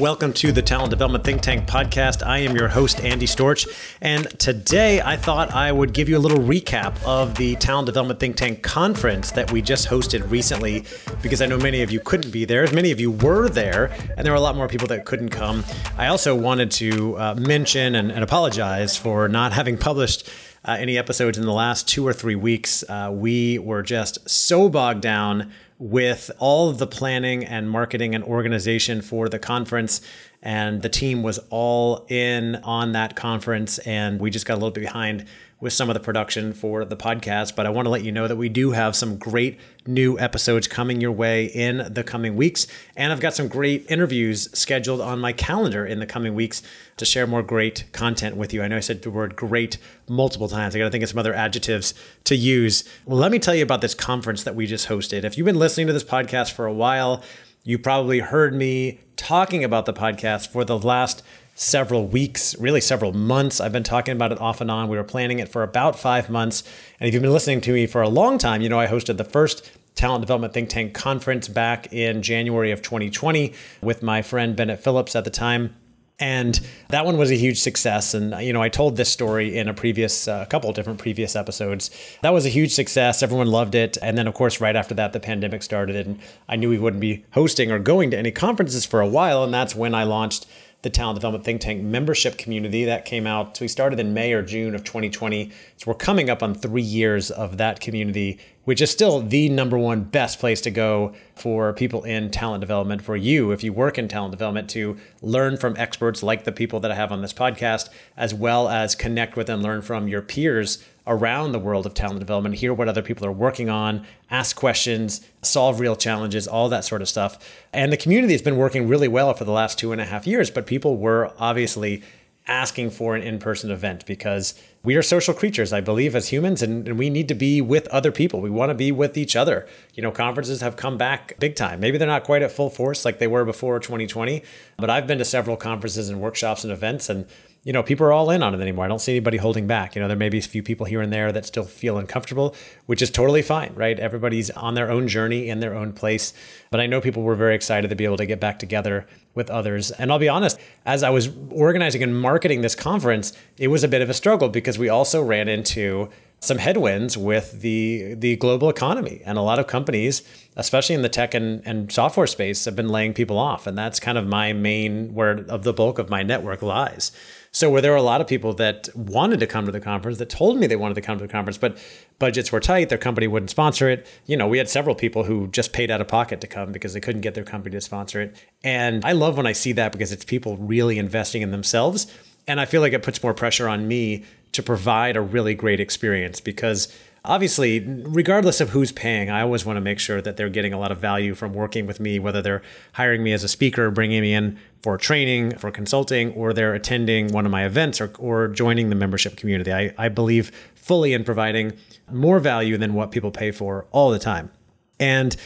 Welcome to the Talent Development Think Tank podcast. I am your host, Andy Storch. And today I thought I would give you a little recap of the Talent Development Think Tank conference that we just hosted recently, because I know many of you couldn't be there. Many of you were there, and there were a lot more people that couldn't come. I also wanted to uh, mention and, and, apologize for not having published. Uh, any episodes in the last two or three weeks. Uh, we were just so bogged down with all of the planning and marketing and organization for the conference. And the team was all in on that conference. And we just got a little bit behind with some of the production for the podcast. But I want to let you know that we do have some great new episodes coming your way in the coming weeks. And I've got some great interviews scheduled on my calendar in the coming weeks to share more great content with you. I know I said the word great multiple times. I got to think of some other adjectives to use. Well, let me tell you about this conference that we just hosted. If you've been listening to this podcast for a while, you probably heard me talking about the podcast for the last several weeks, really several months. I've been talking about it off and on. We were planning it for about five months. And if you've been listening to me for a long time, you know I hosted the first Talent Development Think Tank conference back in January of 2020 with my friend Bennett Phillips at the time. And that one was a huge success. And, you know, I told this story in a previous, a uh, couple different previous episodes. That was a huge success. Everyone loved it. And then, of course, right after that, the pandemic started. And I knew we wouldn't be hosting or going to any conferences for a while. And that's when I launched the Talent Development Think Tank membership community. That came out, so we started in May or June of 2020. So we're coming up on three years of that community, which is still the number one best place to go for people in talent development, for you, if you work in talent development, to learn from experts like the people that I have on this podcast, as well as connect with and learn from your peers around the world of talent development, hear what other people are working on, ask questions, solve real challenges, all that sort of stuff. And the community has been working really well for the last two and a half years, but people were obviously asking for an in person event because we are social creatures, I believe, as humans, and, and, we need to be with other people. We want to be with each other. You know, conferences have come back big time. Maybe they're not quite at full force like they were before 2020, but I've been to several conferences and workshops and events, and you know, people are all in on it anymore. I don't see anybody holding back. You know, there may be a few people here and there that still feel uncomfortable, which is totally fine, right? Everybody's on their own journey in their own place. But I know people were very excited to be able to get back together with others. And I'll be honest, as I was organizing and marketing this conference, it was a bit of a struggle because we also ran into some headwinds with the the global economy and a lot of companies especially in the tech and, and software space have been laying people off and that's kind of my main where of the bulk of my network lies so where there were a lot of people that wanted to come to the conference that told me they wanted to come to the conference, but budgets were tight, their company wouldn't sponsor it. You know, we had several people who just paid out of pocket to come because they couldn't get their company to sponsor it. And I love when I see that because it's people really investing in themselves. And I feel like it puts more pressure on me to provide a really great experience because obviously, regardless of who's paying, I always want to make sure that they're getting a lot of value from working with me, whether they're hiring me as a speaker, bringing me in for training, for consulting, or they're attending one of my events or, or joining the membership community. I, I believe fully in providing more value than what people pay for all the time. And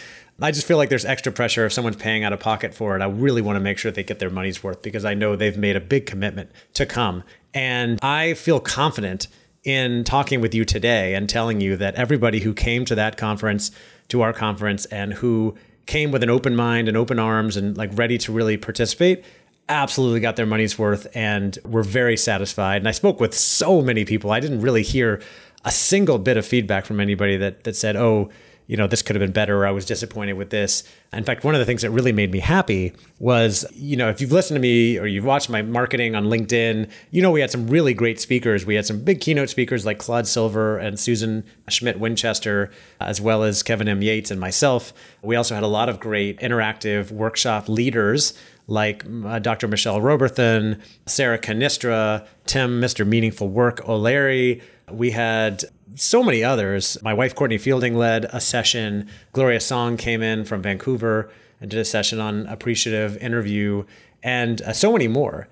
I just feel like there's extra pressure if someone's paying out of pocket for it. I really want to make sure they get their money's worth because I know they've made a big commitment to come. And I feel confident in talking with you today and telling you that everybody who came to that conference, to our conference, and who came with an open mind and open arms and like ready to really participate, absolutely got their money's worth and were very satisfied. And I spoke with so many people. I didn't really hear a single bit of feedback from anybody that that said, "Oh, you know, this could have been better, or I was disappointed with this. In fact, one of the things that really made me happy was, you know, if you've listened to me or you've watched my marketing on LinkedIn, you know, we had some really great speakers. We had some big keynote speakers like Claude Silver and Susan Schmidt Winchester, as well as Kevin M. Yates and myself. We also had a lot of great interactive workshop leaders like uh, Dr. Michelle Robertson, Sarah Cannistra, Tim, Mr. Meaningful Work O'Leary. We had so many others. My wife, Cortney Fielding, led a session. Gloria Song came in from Vancouver and did a session on appreciative interview, and uh, so many more.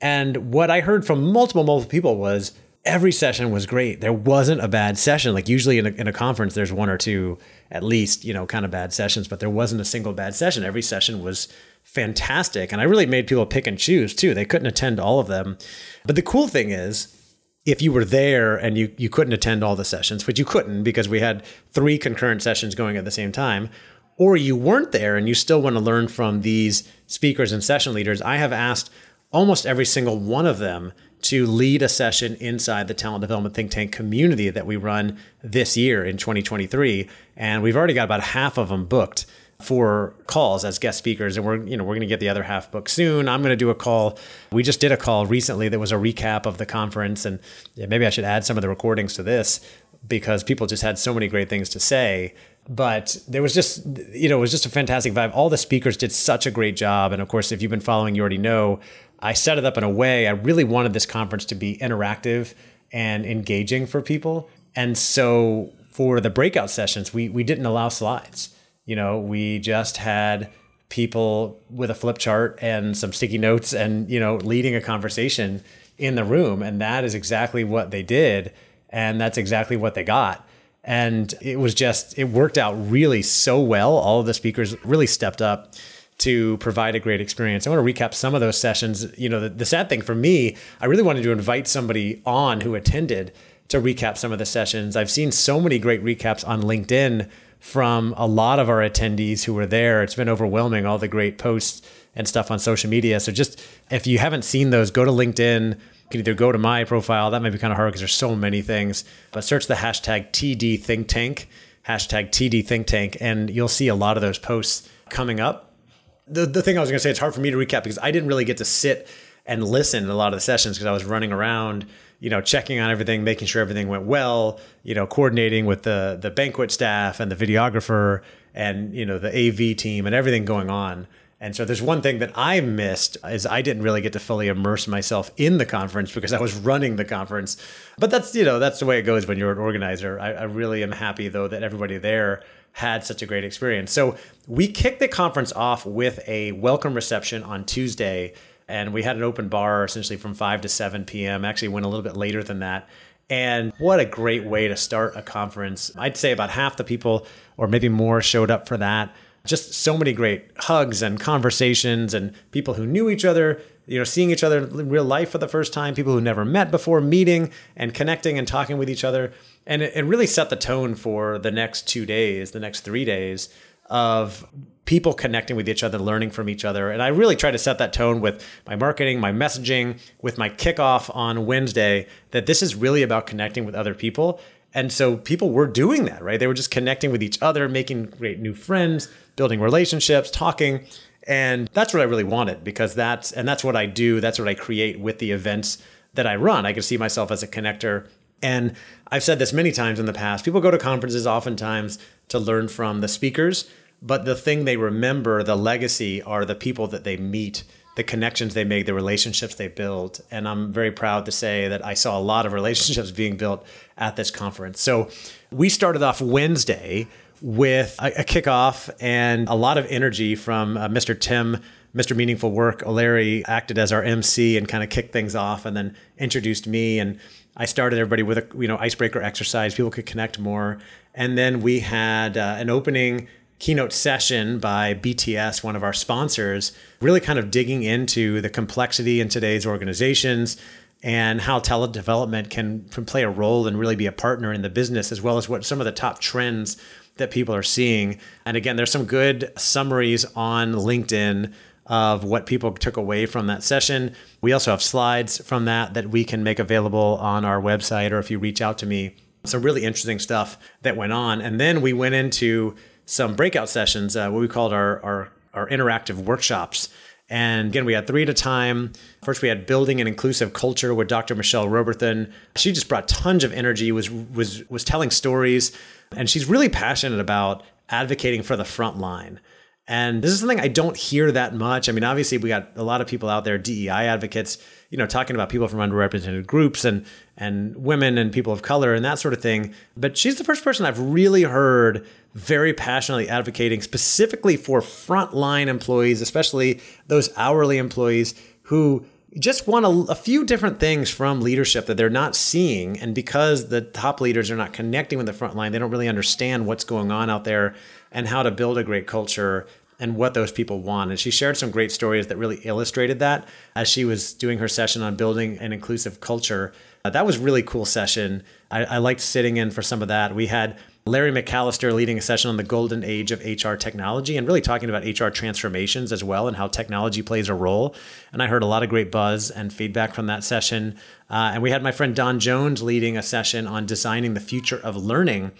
And what I heard from multiple, multiple people was every session was great. There wasn't a bad session. Like usually in a, in a conference, there's one or two. at least, you know, kind of bad sessions, but there wasn't a single bad session. Every session was fantastic. And I really made people pick and choose too. They couldn't attend all of them. But the cool thing is, if you were there and you, you couldn't attend all the sessions, which you couldn't because we had three concurrent sessions going at the same time, or you weren't there and you still want to learn from these speakers and session leaders, I have asked almost every single one of them to lead a session inside the talent development think tank community that we run this year in 2023 and we've already got about half of them booked for calls as guest speakers and we're you know we're going to get the other half booked soon. I'm going to do a call. We just did a call recently that was a recap of the conference and yeah, maybe i should add some of the recordings to this because people just had so many great things to say. But there was just you know it was just a fantastic vibe. All the speakers did such a great job and of course if you've been following you already know i set it up in a way i really wanted this conference to be interactive and engaging for people. And so for the breakout sessions we we didn't allow slides you know, we just had people with a flip chart and some sticky notes and, you know, leading a conversation in the room. And that is exactly what they did. And that's exactly what they got. And it was just, it worked out really so well. All of the speakers really stepped up to provide a great experience. I want to recap some of those sessions. You know, the, the sad thing for me, I really wanted to invite somebody on who attended to recap some of the sessions. I've seen so many great recaps on LinkedIn from a lot of our attendees who were there. It's been overwhelming, all the great posts and stuff on social media. So just if you haven't seen those, go to LinkedIn. You can either go to my profile, that might be kind of hard because there's so many things, but search the hashtag TD Think Tank, hashtag TD Think Tank, and you'll see a lot of those posts coming up. The, the thing I was going to say, it's hard for me to recap because I didn't really get to sit and listen to a lot of the sessions because I was running around you know, checking on everything, making sure everything went well, you know, coordinating with the the banquet staff and the videographer and you know the AV team and everything going on. And so there's one thing that I missed is I didn't really get to fully immerse myself in the conference because I was running the conference. But that's you know that's the way it goes when you're an organizer. I, I really am happy though that everybody there had such a great experience. So we kicked the conference off with a welcome reception on Tuesday and we had an open bar essentially from 5 to 7 p.m. Actually, went a little bit later than that. And what a great way to start a conference. I'd say about half the people, or maybe more, showed up for that. Just so many great hugs and conversations, and people who knew each other, you know, seeing each other in real life for the first time, people who never met before, meeting and connecting and talking with each other. And it, really set the tone for the next two days, the next three days of people connecting with each other, learning from each other. And I really try to set that tone with my marketing, my messaging, with my kickoff on Wednesday that this is really about connecting with other people. And so people were doing that, right? They were just connecting with each other, making great new friends, building relationships, talking. And that's what I really wanted because that's and that's what I do, that's what I create with the events that I run. I can see myself as a connector. And I've said this many times in the past. People go to conferences oftentimes to learn from the speakers but the thing they remember, the legacy, are the people that they meet, the connections they make, the relationships they build. And I'm very proud to say that I saw a lot of relationships being built at this conference. So we started off Wednesday with a, a kickoff and a lot of energy from uh, Mr. Tim. Mr. Meaningful Work, O'Leary acted as our MC and kind of kicked things off and then introduced me. And I started everybody with a you know icebreaker exercise. People could connect more. And then we had uh, an opening keynote session by BTS, one of our sponsors, really kind of digging into the complexity in today's organizations and how talent development can, can play a role and really be a partner in the business, as well as what some of the top trends that people are seeing. And again, there's some good summaries on LinkedIn of what people took away from that session. We also have slides from that that we can make available on our website or if you reach out to me. Some really interesting stuff that went on. And then we went into some breakout sessions, uh, what we called our, our, our interactive workshops. And again, we had three at a time. First, we had building an inclusive culture with Dr. Michelle Robertson. She just brought tons of energy, was was was telling stories, and she's really passionate about advocating for the front line. And this is something I don't hear that much. I mean, obviously, we got a lot of people out there, DEI advocates, you know, talking about people from underrepresented groups and and women and people of color and that sort of thing. But she's the first person I've really heard very passionately advocating specifically for frontline employees, especially those hourly employees who just want a, a, few different things from leadership that they're not seeing. And because the top leaders are not connecting with the front line, they don't really understand what's going on out there and how to build a great culture and what those people want. And she shared some great stories that really illustrated that as she was doing her session on building an inclusive culture. Uh, that was really cool session. I, I liked sitting in for some of that. We had Larry McAllister leading a session on the golden age of HR technology and really talking about HR transformations as well and how technology plays a role. And I heard a lot of great buzz and feedback from that session. Uh, and we had my friend Don Jones leading a session on designing the future of learning.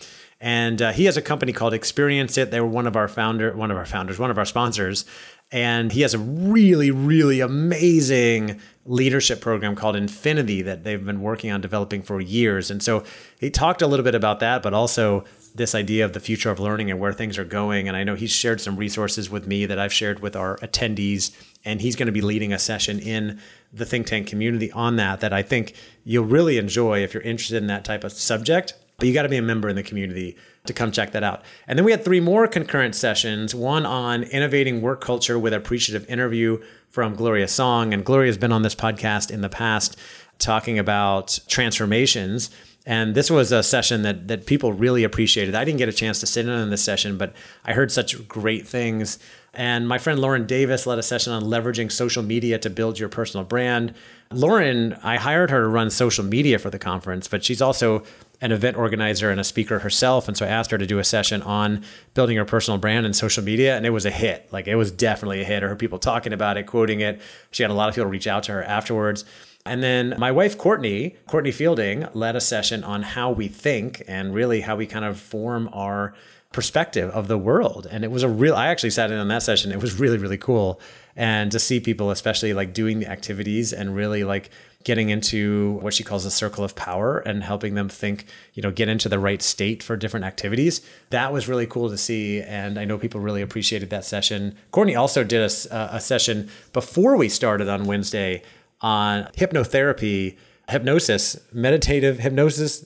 And uh, he has a company called Experience It. They were one of our founder, one of our founders, one of our sponsors. And he has a really, really amazing leadership program called Infinity that they've been working on developing for years. And so he talked a little bit about that, but also this idea of the future of learning and where things are going. And I know he's shared some resources with me that I've shared with our attendees, and he's going to be leading a session in the think tank community on that that I think you'll really enjoy if you're interested in that type of subject. But you got to be a member in the community to come check that out. And then we had three more concurrent sessions one on innovating work culture with appreciative interview from Gloria Song. And Gloria has been on this podcast in the past talking about transformations. And this was a session that that people really appreciated. I didn't get a chance to sit in on this session, but I heard such great things. And my friend Lauren Davis led a session on leveraging social media to build your personal brand. Lauren, I hired her to run social media for the conference, but she's also an event organizer and a speaker herself. And so I asked her to do a session on building her personal brand and social media. And it was a hit. Like it was definitely a hit. I heard people talking about it, quoting it. She had a lot of people reach out to her afterwards. And then my wife, Cortney, Cortney Fielding, led a session on how we think and really how we kind of form our perspective of the world. And it was a real, I actually sat in on that session. It was really, really cool. And to see people, especially like doing the activities and really like getting into what she calls the circle of power and helping them think, you know, get into the right state for different activities. That was really cool to see. And I know people really appreciated that session. Cortney also did a, a session before we started on Wednesday on hypnotherapy, hypnosis, meditative hypnosis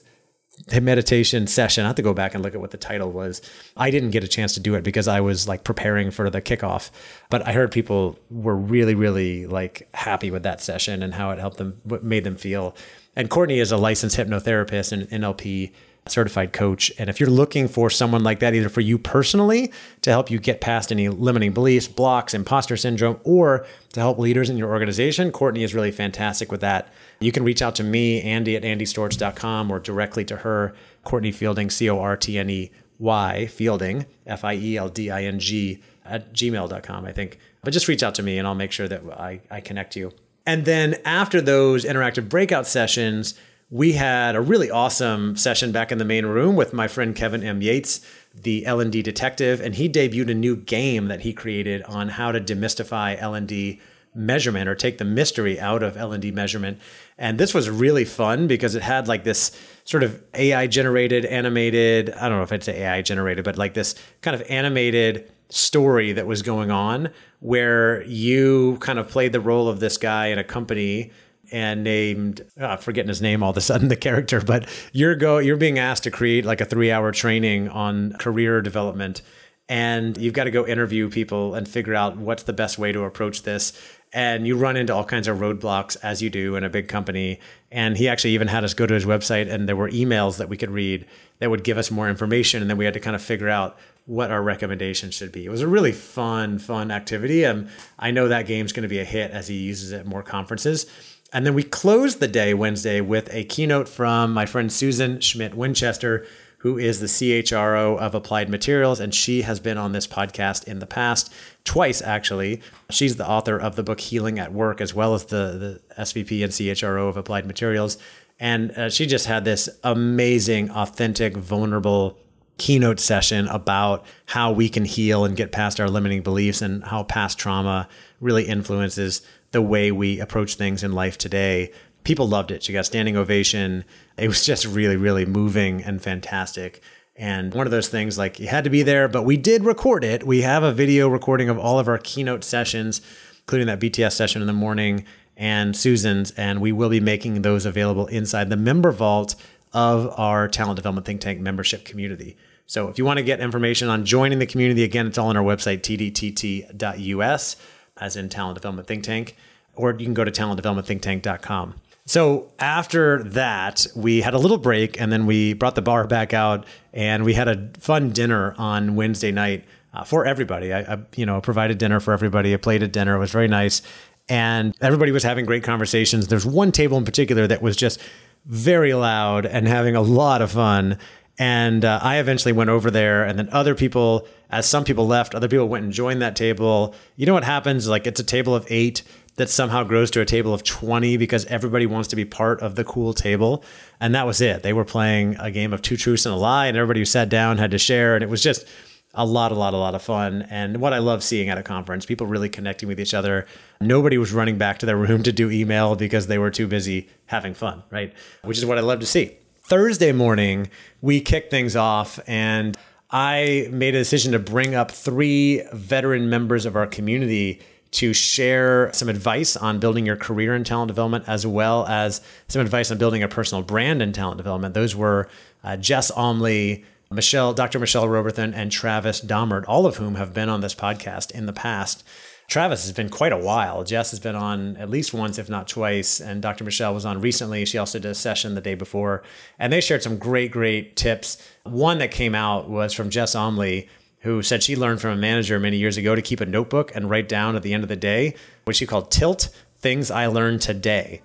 meditation session. I have to go back and look at what the title was. I didn't get a chance to do it because I was like preparing for the kickoff, but I heard people were really, really like happy with that session and how it helped them, what made them feel. And Cortney is a licensed hypnotherapist and NLP certified coach. And if you're looking for someone like that, either for you personally to help you get past any limiting beliefs, blocks, imposter syndrome, or to help leaders in your organization, Cortney is really fantastic with that. You can reach out to me, Andy at andystorch.com, or directly to her, Cortney Fielding, C O R T N E Y, Fielding, F I E L D I N G, at gmail.com, I think. But just reach out to me and I'll make sure that I, I connect you. And then after those interactive breakout sessions, we had a really awesome session back in the main room with my friend Kevin M. Yates, the L&D detective, and he debuted a new game that he created on how to demystify L&D measurement or take the mystery out of L&D measurement. And this was really fun because it had like this sort of AI generated animated, I don't know if I'd say AI generated, but like this kind of animated story that was going on where you kind of played the role of this guy in a company and named oh, forgetting his name all of a sudden the character but you're go you're being asked to create like a three hour training on career development and you've got to go interview people and figure out what's the best way to approach this and you run into all kinds of roadblocks as you do in a big company and he actually even had us go to his website and there were emails that we could read that would give us more information and then we had to kind of figure out what our recommendations should be. It was a really fun, fun activity. And I know that game's going to be a hit as he uses it at more conferences. And then we closed the day Wednesday with a keynote from my friend Susan Schmidt Winchester, who is the CHRO of Applied Materials. And she has been on this podcast in the past, twice actually. She's the author of the book Healing at Work, as well as the, the SVP and CHRO of Applied Materials. And uh, she just had this amazing, authentic, vulnerable keynote session about how we can heal and get past our limiting beliefs and how past trauma really influences the way we approach things in life today. People loved it. She got standing ovation. It was just really, really moving and fantastic. And one of those things, like you had to be there, but we did record it. We have a video recording of all of our keynote sessions, including that BTS session in the morning and Susan's. And we will be making those available inside the member vault of our talent development think tank membership community. So if you want to get information on joining the community, again, it's all on our website, tdtt.us as in Talent Development Think Tank. or you can go to talentdevelopmentthinktank.com. So after that, we had a little break and then we brought the bar back out and we had a fun dinner on Wednesday night uh, for everybody. I, I, you know, provided dinner for everybody. I played at dinner. It was very nice. And everybody was having great conversations. There's one table in particular that was just very loud and having a lot of fun. And uh, I eventually went over there, and then other people, as some people left, other people went and joined that table. You know what happens? Like it's a table of eight that somehow grows to a table of 20 because everybody wants to be part of the cool table. And that was it. They were playing a game of two truths and a lie, and everybody who sat down had to share. And it was just a lot, a lot, a lot of fun. And what I love seeing at a conference, people really connecting with each other. Nobody was running back to their room to do email because they were too busy having fun, right? Which is what I love to see. Thursday morning, we kicked things off and I made a decision to bring up three veteran members of our community to share some advice on building your career in talent development, as well as some advice on building a personal brand in talent development. Those were uh, Jess Almlie, Michelle, Dr. Michelle Robertson, and Travis Domert, all of whom have been on this podcast in the past. Travis has been quite a while. Jess has been on at least once, if not twice. And Dr. Michelle was on recently. She also did a session the day before. And they shared some great, great tips. One that came out was from Jess Almlie, who said she learned from a manager many years ago to keep a notebook and write down at the end of the day what she called tilt things I learned today.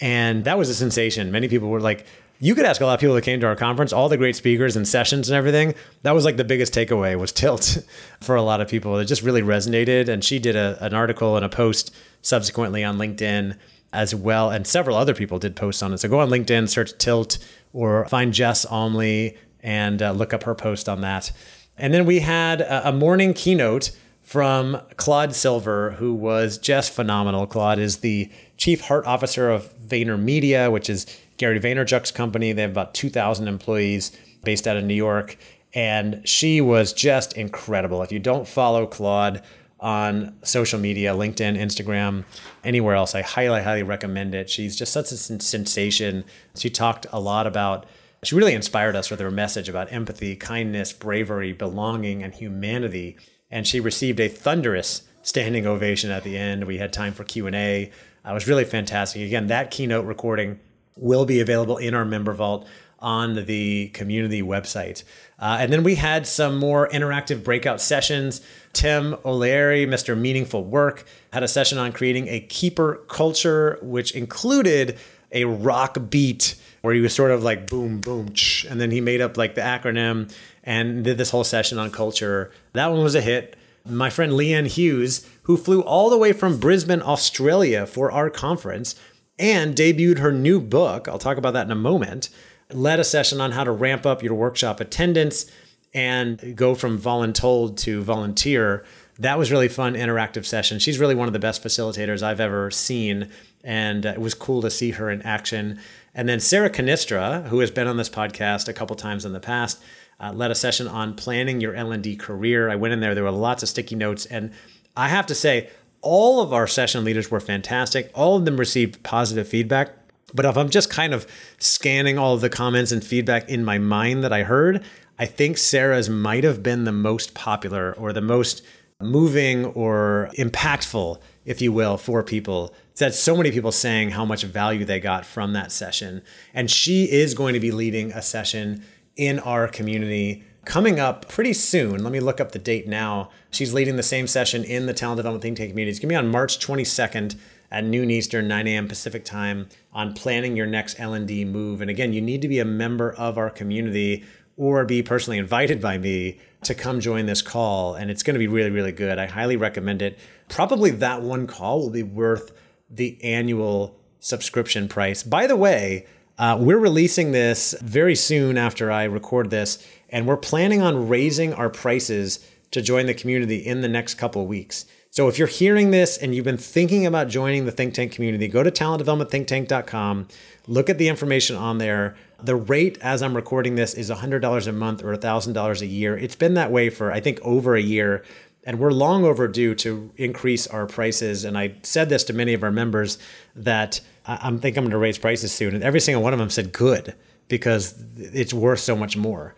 And that was a sensation. Many people were like, you could ask a lot of people that came to our conference, all the great speakers and sessions and everything. That was like the biggest takeaway was tilt for a lot of people. It just really resonated. And she did a, an article and a post subsequently on LinkedIn as well. And several other people did posts on it. So go on LinkedIn, search tilt or find Jess Almlie and uh, look up her post on that. And then we had a, morning keynote from Claude Silver, who was just phenomenal. Claude is the chief heart officer of VaynerMedia, which is Gary Vaynerchuk's company. They have about 2,000 employees based out of New York. And she was just incredible. If you don't follow Claude on social media, LinkedIn, Instagram, anywhere else, I highly, highly recommend it. She's just such a sensation. She talked a lot about, she really inspired us with her message about empathy, kindness, bravery, belonging, and humanity. And she received a thunderous standing ovation at the end. We had time for Q&A. It was really fantastic. Again, that keynote recording will be available in our member vault on the community website. Uh, and then we had some more interactive breakout sessions. Tim O'Leary, Mr. Meaningful Work, had a session on creating a keeper culture, which included a rock beat where he was sort of like boom, boom, ch, and then he made up like the acronym and did this whole session on culture. That one was a hit. My friend Leanne Hughes, who flew all the way from Brisbane, Australia for our conference, and debuted her new book. I'll talk about that in a moment. Led a session on how to ramp up your workshop attendance and go from voluntold to volunteer. That was really fun, interactive session. She's really one of the best facilitators I've ever seen, and it was cool to see her in action. And then Sarah Cannistra, who has been on this podcast a couple times in the past, uh, led a session on planning your L&D career. I went in there, there were lots of sticky notes, and I have to say, all of our session leaders were fantastic. All of them received positive feedback. But if I'm just kind of scanning all of the comments and feedback in my mind that I heard, I think Sarah's might have been the most popular or the most moving or impactful, if you will, for people. Had so many people saying how much value they got from that session. And she is going to be leading a session in our community coming up pretty soon. Let me look up the date now. She's leading the same session in the Talent Development Think Tank community. It's going to be on March 22nd at noon Eastern, 9 a.m. Pacific time on planning your next L&D move. And again, you need to be a member of our community or be personally invited by me to come join this call. And it's going to be really, really good. I highly recommend it. Probably that one call will be worth the annual subscription price. By the way, uh, we're releasing this very soon after I record this, and we're planning on raising our prices to join the community in the next couple weeks. So if you're hearing this and you've been thinking about joining the Think Tank community, go to talentdevelopmentthinktank.com, look at the information on there. The rate as I'm recording this is $100 a month or $1,000 a year. It's been that way for, I think, over a year. And we're long overdue to increase our prices. And I said this to many of our members that I am think I'm going to raise prices soon. And every single one of them said, good, because it's worth so much more.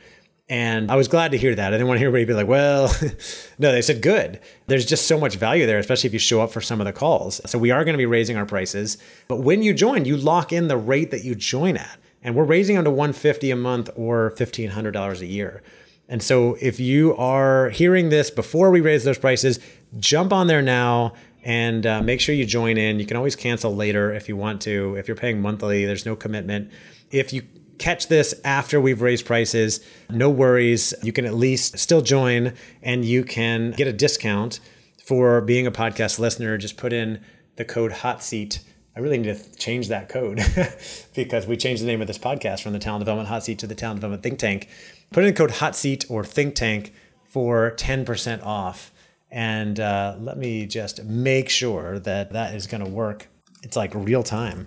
And I was glad to hear that. I didn't want to hear everybody be like, well, no, they said good. There's just so much value there, especially if you show up for some of the calls. So we are going to be raising our prices. But when you join, you lock in the rate that you join at. And we're raising them to 150 a month or $1,500 a year. And so if you are hearing this before we raise those prices, jump on there now and uh, make sure you join in. You can always cancel later if you want to. If you're paying monthly, there's no commitment. If you catch this after we've raised prices, no worries. You can at least still join and you can get a discount for being a podcast listener. Just put in the code HOT SEAT. I really need to change that code because we changed the name of this podcast from the Talent Development Hot Seat to the Talent Development Think Tank. Put in the code HOT SEAT or Think Tank for 10% off. And uh, let me just make sure that that is going to work. It's like real time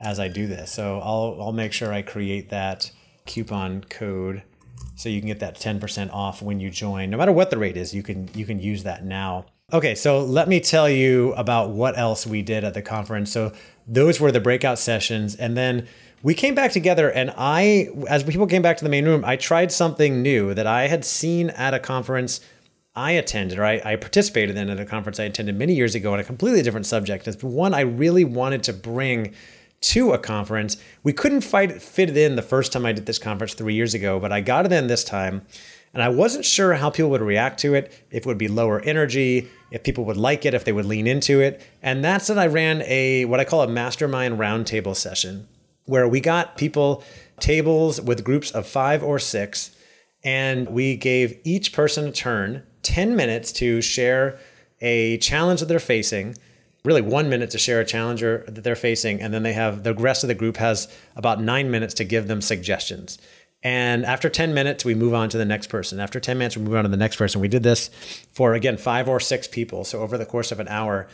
as I do this. So I'll I'll make sure I create that coupon code so you can get that 10% off when you join. No matter what the rate is, you can you can use that now. Okay, so let me tell you about what else we did at the conference. So those were the breakout sessions and then we came back together and I as people came back to the main room, I tried something new that I had seen at a conference I attended or I, I participated in at a conference I attended many years ago on a completely different subject. It's one I really wanted to bring to a conference. We couldn't fight, fit it in the first time I did this conference three years ago, but I got it in this time. And I wasn't sure how people would react to it, if it would be lower energy, if people would like it, if they would lean into it. And that's when I ran a what I call a mastermind roundtable session, where we got people tables with groups of five or six, and we gave each person a turn, 10 minutes to share a challenge that they're facing really one minute to share a challenger that they're facing, and then they have the rest of the group has about nine minutes to give them suggestions. And after 10 minutes, we move on to the next person. After 10 minutes, we move on to the next person. We did this for, again, five or six people. So over the course of an hour.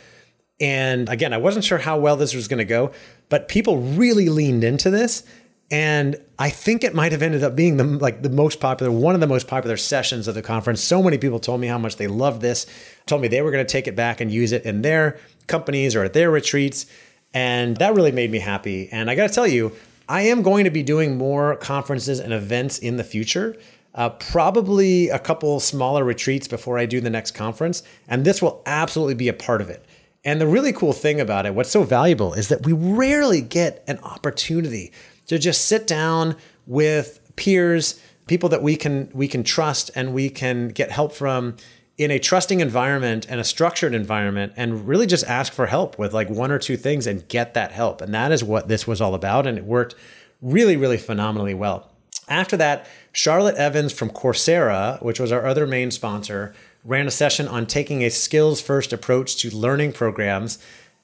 And again, I wasn't sure how well this was going to go, but people really leaned into this. And I think it might have ended up being the like the most popular, one of the most popular sessions of the conference. So many people told me how much they loved this, told me they were going to take it back and use it in their companies or at their retreats. And that really made me happy. And I got to tell you, I am going to be doing more conferences and events in the future. Uh, probably a couple smaller retreats before I do the next conference. And this will absolutely be a part of it. And the really cool thing about it, what's so valuable, is that we rarely get an opportunity to just sit down with peers, people that we can we can trust and we can get help from in a trusting environment and a structured environment and really just ask for help with like one or two things and get that help. And that is what this was all about. And it worked really, really phenomenally well. After that, Charlotte Evans from Coursera, which was our other main sponsor, ran a session on taking a skills first approach to learning programs.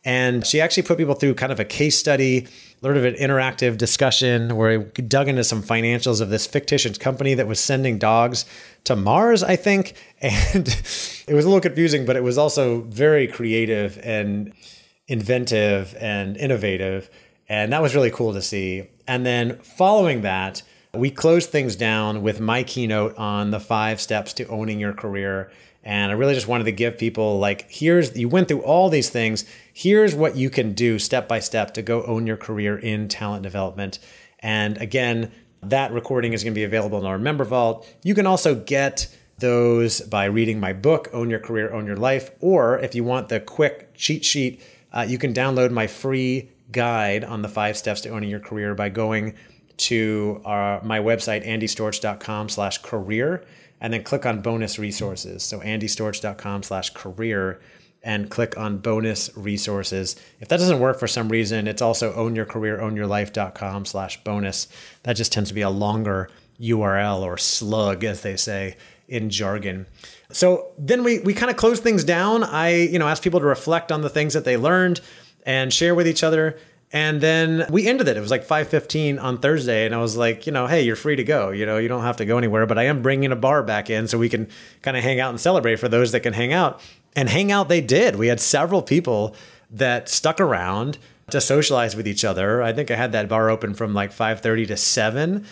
And she actually put people through kind of a case study sort of an interactive discussion where we dug into some financials of this fictitious company that was sending dogs to Mars, I think. And it was a little confusing, but it was also very creative and inventive and innovative. And that was really cool to see. And then following that, we closed things down with my keynote on the five steps to owning your career and I really just wanted to give people like, here's, you went through all these things. Here's what you can do step by step to go own your career in talent development. And again, that recording is going to be available in our member vault. You can also get those by reading my book, Own Your Career, Own Your Life. Or if you want the quick cheat sheet, uh, you can download my free guide on the five steps to owning your career by going to our, my website, andystorch.com slash career and then click on bonus resources. So andystorch.com slash career and click on bonus resources. If that doesn't work for some reason, it's also ownyourcareerownyourlife.com slash bonus. That just tends to be a longer URL or slug, as they say in jargon. So then we, we kind of close things down. I, you know, ask people to reflect on the things that they learned and share with each other. And then we ended it. It was like 5:15 on Thursday and I was like, you know, hey, you're free to go. You know, you don't have to go anywhere, but I am bringing a bar back in so we can kind of hang out and celebrate for those that can hang out. And hang out they did. We had several people that stuck around to socialize with each other. I think I had that bar open from like 5:30 to 7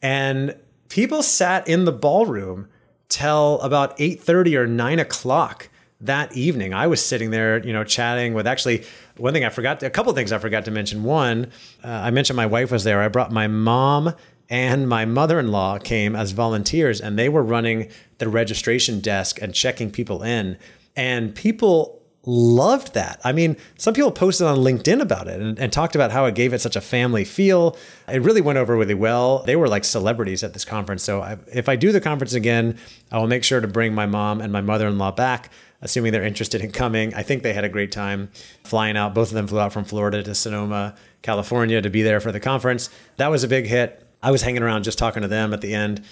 and people sat in the ballroom till about 8:30 or 9 o'clock that evening. I was sitting there, you know, chatting with actually one thing I forgot, a couple things I forgot to mention. One, uh, I mentioned my wife was there. I brought my mom and my mother in law came as volunteers, and they were running the registration desk and checking people in. And people loved that. I mean, some people posted on LinkedIn about it and, and, talked about how it gave it such a family feel. It really went over really well. They were like celebrities at this conference. So I, if I do the conference again, I will make sure to bring my mom and my mother in law back, assuming they're interested in coming. I think they had a great time flying out. Both of them flew out from Florida to Sonoma, California to be there for the conference. That was a big hit. I was hanging around just talking to them at the end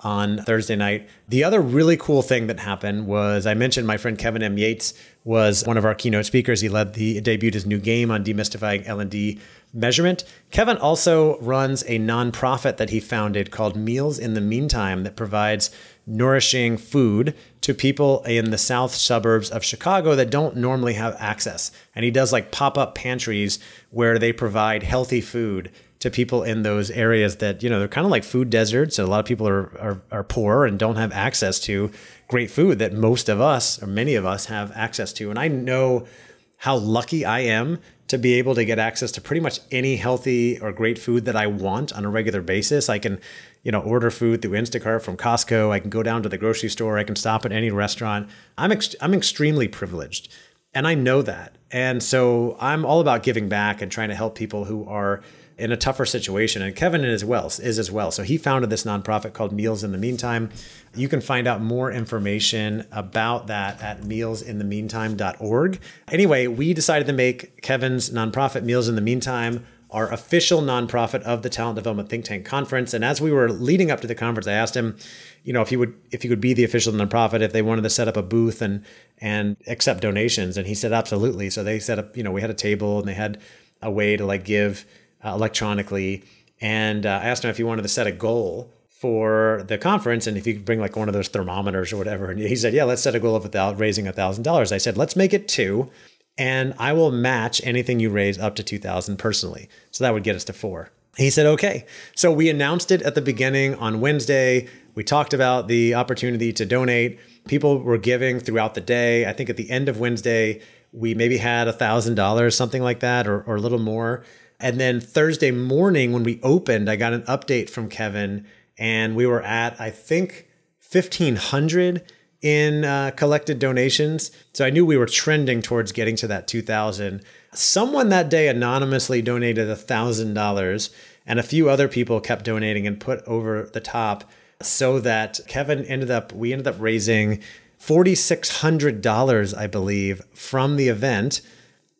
on Thursday night. The other really cool thing that happened was I mentioned my friend Kevin M. Yates was one of our keynote speakers. He led the debuted his new game on demystifying L&D measurement. Kevin also runs a nonprofit that he founded called Meals in the Meantime that provides nourishing food to people in the south suburbs of Chicago that don't normally have access. And he does like pop-up pantries where they provide healthy food to people in those areas that you know they're kind of like food deserts and a lot of people are, are, are poor and don't have access to great food that most of us or many of us have access to. And i know how lucky i am to be able to get access to pretty much any healthy or great food that i want on a regular basis. I can you know order food through instacart from costco. I can go down to the grocery store. I can stop at any restaurant. I'm ex- i'm extremely privileged and i know that. And so i'm all about giving back and trying to help people who are in a tougher situation. And Kevin is well is as well. So he founded this nonprofit called Meals in the Meantime. You can find out more information about that at mealsinthemeantime.org. Anyway, we decided to make Kevin's nonprofit Meals in the Meantime our official nonprofit of the Talent Development Think Tank Conference. And as we were leading up to the conference, I asked him, you know, if he would if he could be the official nonprofit, if they wanted to set up a booth and and accept donations. And he said absolutely. So they set up, you know, we had a table and they had a way to like give uh, electronically. And uh, I asked him if he wanted to set a goal for the conference and if you could bring like one of those thermometers or whatever. And he said, yeah, let's set a goal of about raising a thousand dollars. I said, let's make it two and I will match anything you raise up to 2000 personally. So that would get us to four. He said, okay. So we announced it at the beginning on Wednesday. We talked about the opportunity to donate. People were giving throughout the day. I think at the end of Wednesday, we maybe had a thousand dollars, something like that, or, or a little more. And then Thursday morning, when we opened, I got an update from Kevin, and we were at, I think, 1,500 in uh, collected donations. So I knew we were trending towards getting to that 2,000. Someone that day anonymously donated $1,000, and a few other people kept donating and put over the top so that Kevin ended up, we ended up raising $4,600, I believe, from the event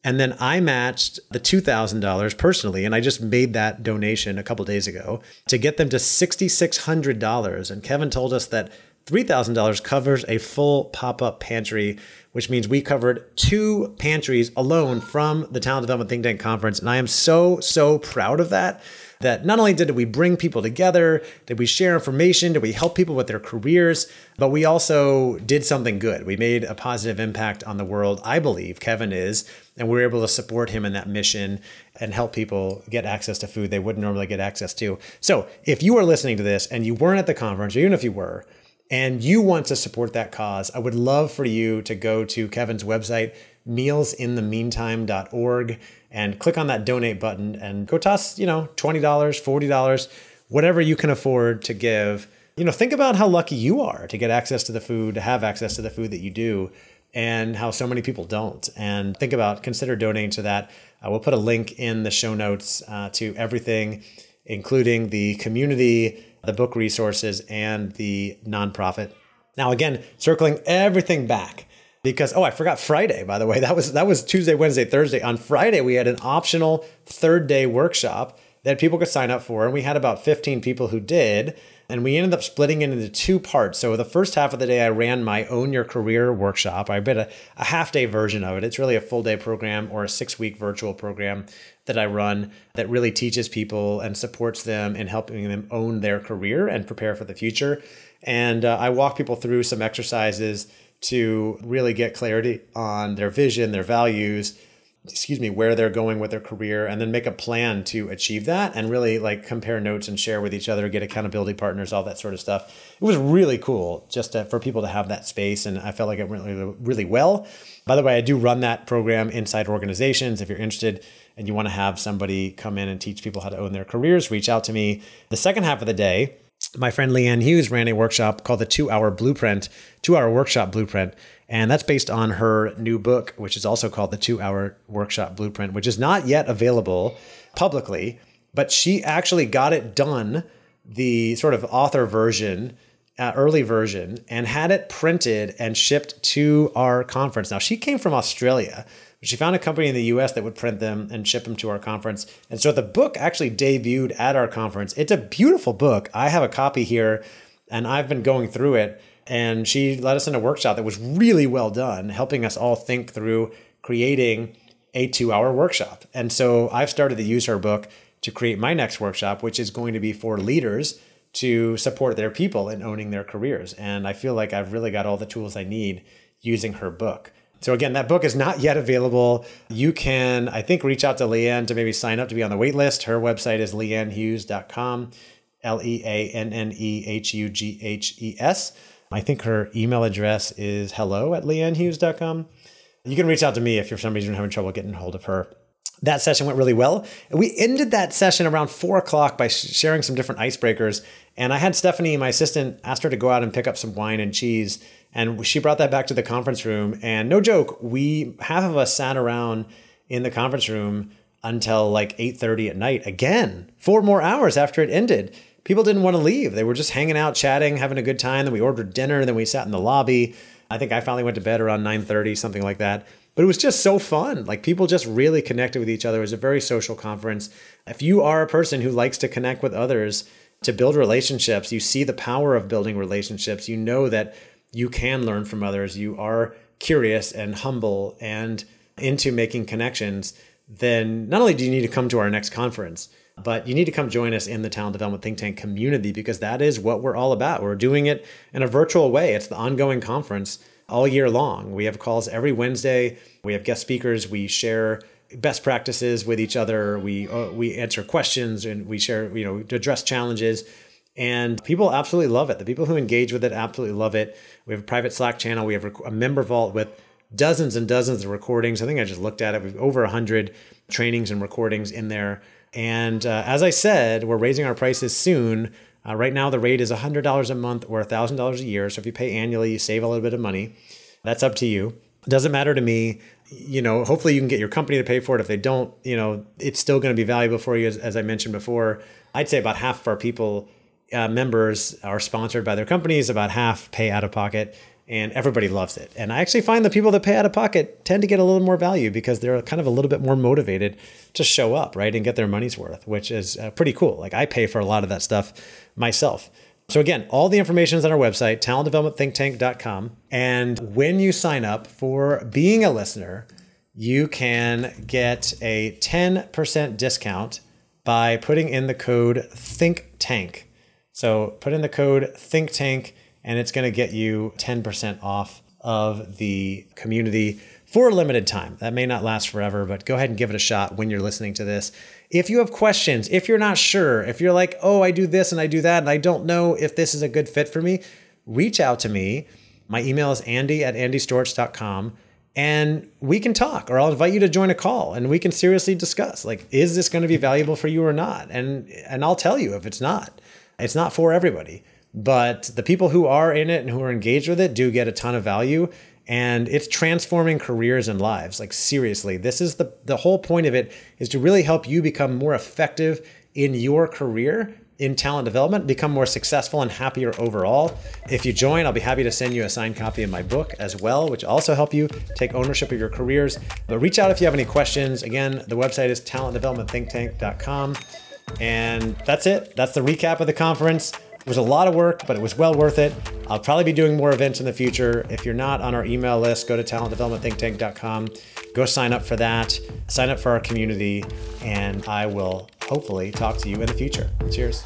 and then I matched the $2,000 personally, and I just made that donation a couple days ago to get them to $6,600. And Kevin told us that $3,000 covers a full pop up pantry, which means we covered two pantries alone from the Talent Development Think Tank Conference. And I am so, so proud of that that not only did we bring people together, did we share information, did we help people with their careers, but we also did something good. We made a positive impact on the world, I believe Kevin is, and we were able to support him in that mission and help people get access to food they wouldn't normally get access to. So if you are listening to this and you weren't at the conference, or even if you were, and you want to support that cause, I would love for you to go to Kevin's website, mealsinthemeantime.org and click on that donate button and go toss, you know, $20, $40, whatever you can afford to give. You know, think about how lucky you are to get access to the food, to have access to the food that you do, and how so many people don't. And think about, consider donating to that. Uh, we'll put a link in the show notes uh, to everything, including the community, the book resources, and the nonprofit. Now, again, circling everything back because oh I forgot Friday by the way. That was that was Tuesday Wednesday Thursday. On Friday we had an optional third day workshop that people could sign up for and we had about 15 people who did and we ended up splitting it into two parts. So the first half of the day I ran my own your career workshop. I did a, a half day version of it. It's really a full day program or a six week virtual program that I run that really teaches people and supports them in helping them own their career and prepare for the future. And uh, I walk people through some exercises to really get clarity on their vision, their values, excuse me, where they're going with their career and then make a plan to achieve that and really like compare notes and share with each other, get accountability partners, all that sort of stuff. It was really cool just to, for people to have that space. And I felt like it went really, really well. By the way, I do run that program inside organizations. If you're interested and you want to have somebody come in and teach people how to own their careers, reach out to me. The second half of the day, my friend Leanne Hughes ran a workshop called the Two Hour Blueprint, Two Hour Workshop Blueprint. And that's based on her new book, which is also called The Two Hour Workshop Blueprint, which is not yet available publicly, but she actually got it done, the sort of author version, uh, early version, and had it printed and shipped to our conference. Now, she came from Australia. She found a company in the US that would print them and ship them to our conference. And so the book actually debuted at our conference. It's a beautiful book. I have a copy here and I've been going through it and she led us in a workshop that was really well done, helping us all think through creating a two hour workshop. And so I've started to use her book to create my next workshop, which is going to be for leaders to support their people in owning their careers. And I feel like I've really got all the tools I need using her book. So again, that book is not yet available. You can, I think, reach out to Leanne to maybe sign up to be on the wait list. Her website is leannehughes.com, L E A N N E H U G H E S. I think her email address is hello at leannehughes.com. You can reach out to me if you're for some reason having trouble getting hold of her. That session went really well. We ended that session around four o'clock by sharing some different icebreakers. And I had Stephanie, my assistant, asked her to go out and pick up some wine and cheese. And she brought that back to the conference room. And no joke, we half of us sat around in the conference room until like 8:30 at night again, four more hours after it ended people didn't want to leave. They were just hanging out, chatting, having a good time. Then we ordered dinner. Then we sat in the lobby. I think I finally went to bed around 9:30, something like that. But it was just so fun. Like people just really connected with each other. It was a very social conference. If you are a person who likes to connect with others, to build relationships, you see the power of building relationships. You know that you can learn from others. You are curious and humble and into making connections. Then not only do you need to come to our next conference, but you need to come join us in the Talent Development Think Tank community because that is what we're all about. We're doing it in a virtual way. It's the ongoing conference all year long. We have calls every Wednesday. We have guest speakers. We share best practices with each other. We uh, we answer questions and we share, you know, to address challenges. And people absolutely love it. The people who engage with it absolutely love it. We have a private Slack channel. We have a member vault with dozens and dozens of recordings. I think I just looked at it. We've over 100 trainings and recordings in there. And uh, as I said, we're raising our prices soon. Uh, right now, the rate is $100 a month or $1,000 a year. So if you pay annually, you save a little bit of money. That's up to you. Doesn't matter to me. You know, hopefully you can get your company to pay for it. If they don't, you know, it's still going to be valuable for you. As, as I mentioned before, I'd say about half of our people, uh, members, are sponsored by their companies, about half pay out of pocket and everybody loves it. And I actually find the people that pay out of pocket tend to get a little more value because they're kind of a little bit more motivated to show up, right, and get their money's worth, which is uh, pretty cool. Like I pay for a lot of that stuff myself. So again, all the information is on our website, talentdevelopmentthinktank.com. And when you sign up for being a listener, you can get a 10% discount by putting in the code ThinkTank. So put in the code ThinkTank and it's going to get you 10% off of the community for a limited time. That may not last forever, but go ahead and give it a shot when you're listening to this. If you have questions, if you're not sure, if you're like, oh, I do this and I do that, and I don't know if this is a good fit for me, reach out to me. My email is andy at andystorch.com and we can talk or I'll invite you to join a call and we can seriously discuss like is this going to be valuable for you or not and and I'll tell you if it's not. It's not for everybody. But the people who are in it and who are engaged with it do get a ton of value and it's transforming careers and lives. Like seriously, this is the the whole point of it is to really help you become more effective in your career in talent development, become more successful and happier overall. If you join, I'll be happy to send you a signed copy of my book as well, which also help you take ownership of your careers. But reach out if you have any questions. Again, the website is talentdevelopmentthinktank.com. And that's it. That's the recap of the conference. It was a lot of work, but it was well worth it. I'll probably be doing more events in the future. If you're not on our email list, go to talentdevelopmentthinktank.com. Go sign up for that, sign up for our community, and I will hopefully talk to you in the future. Cheers.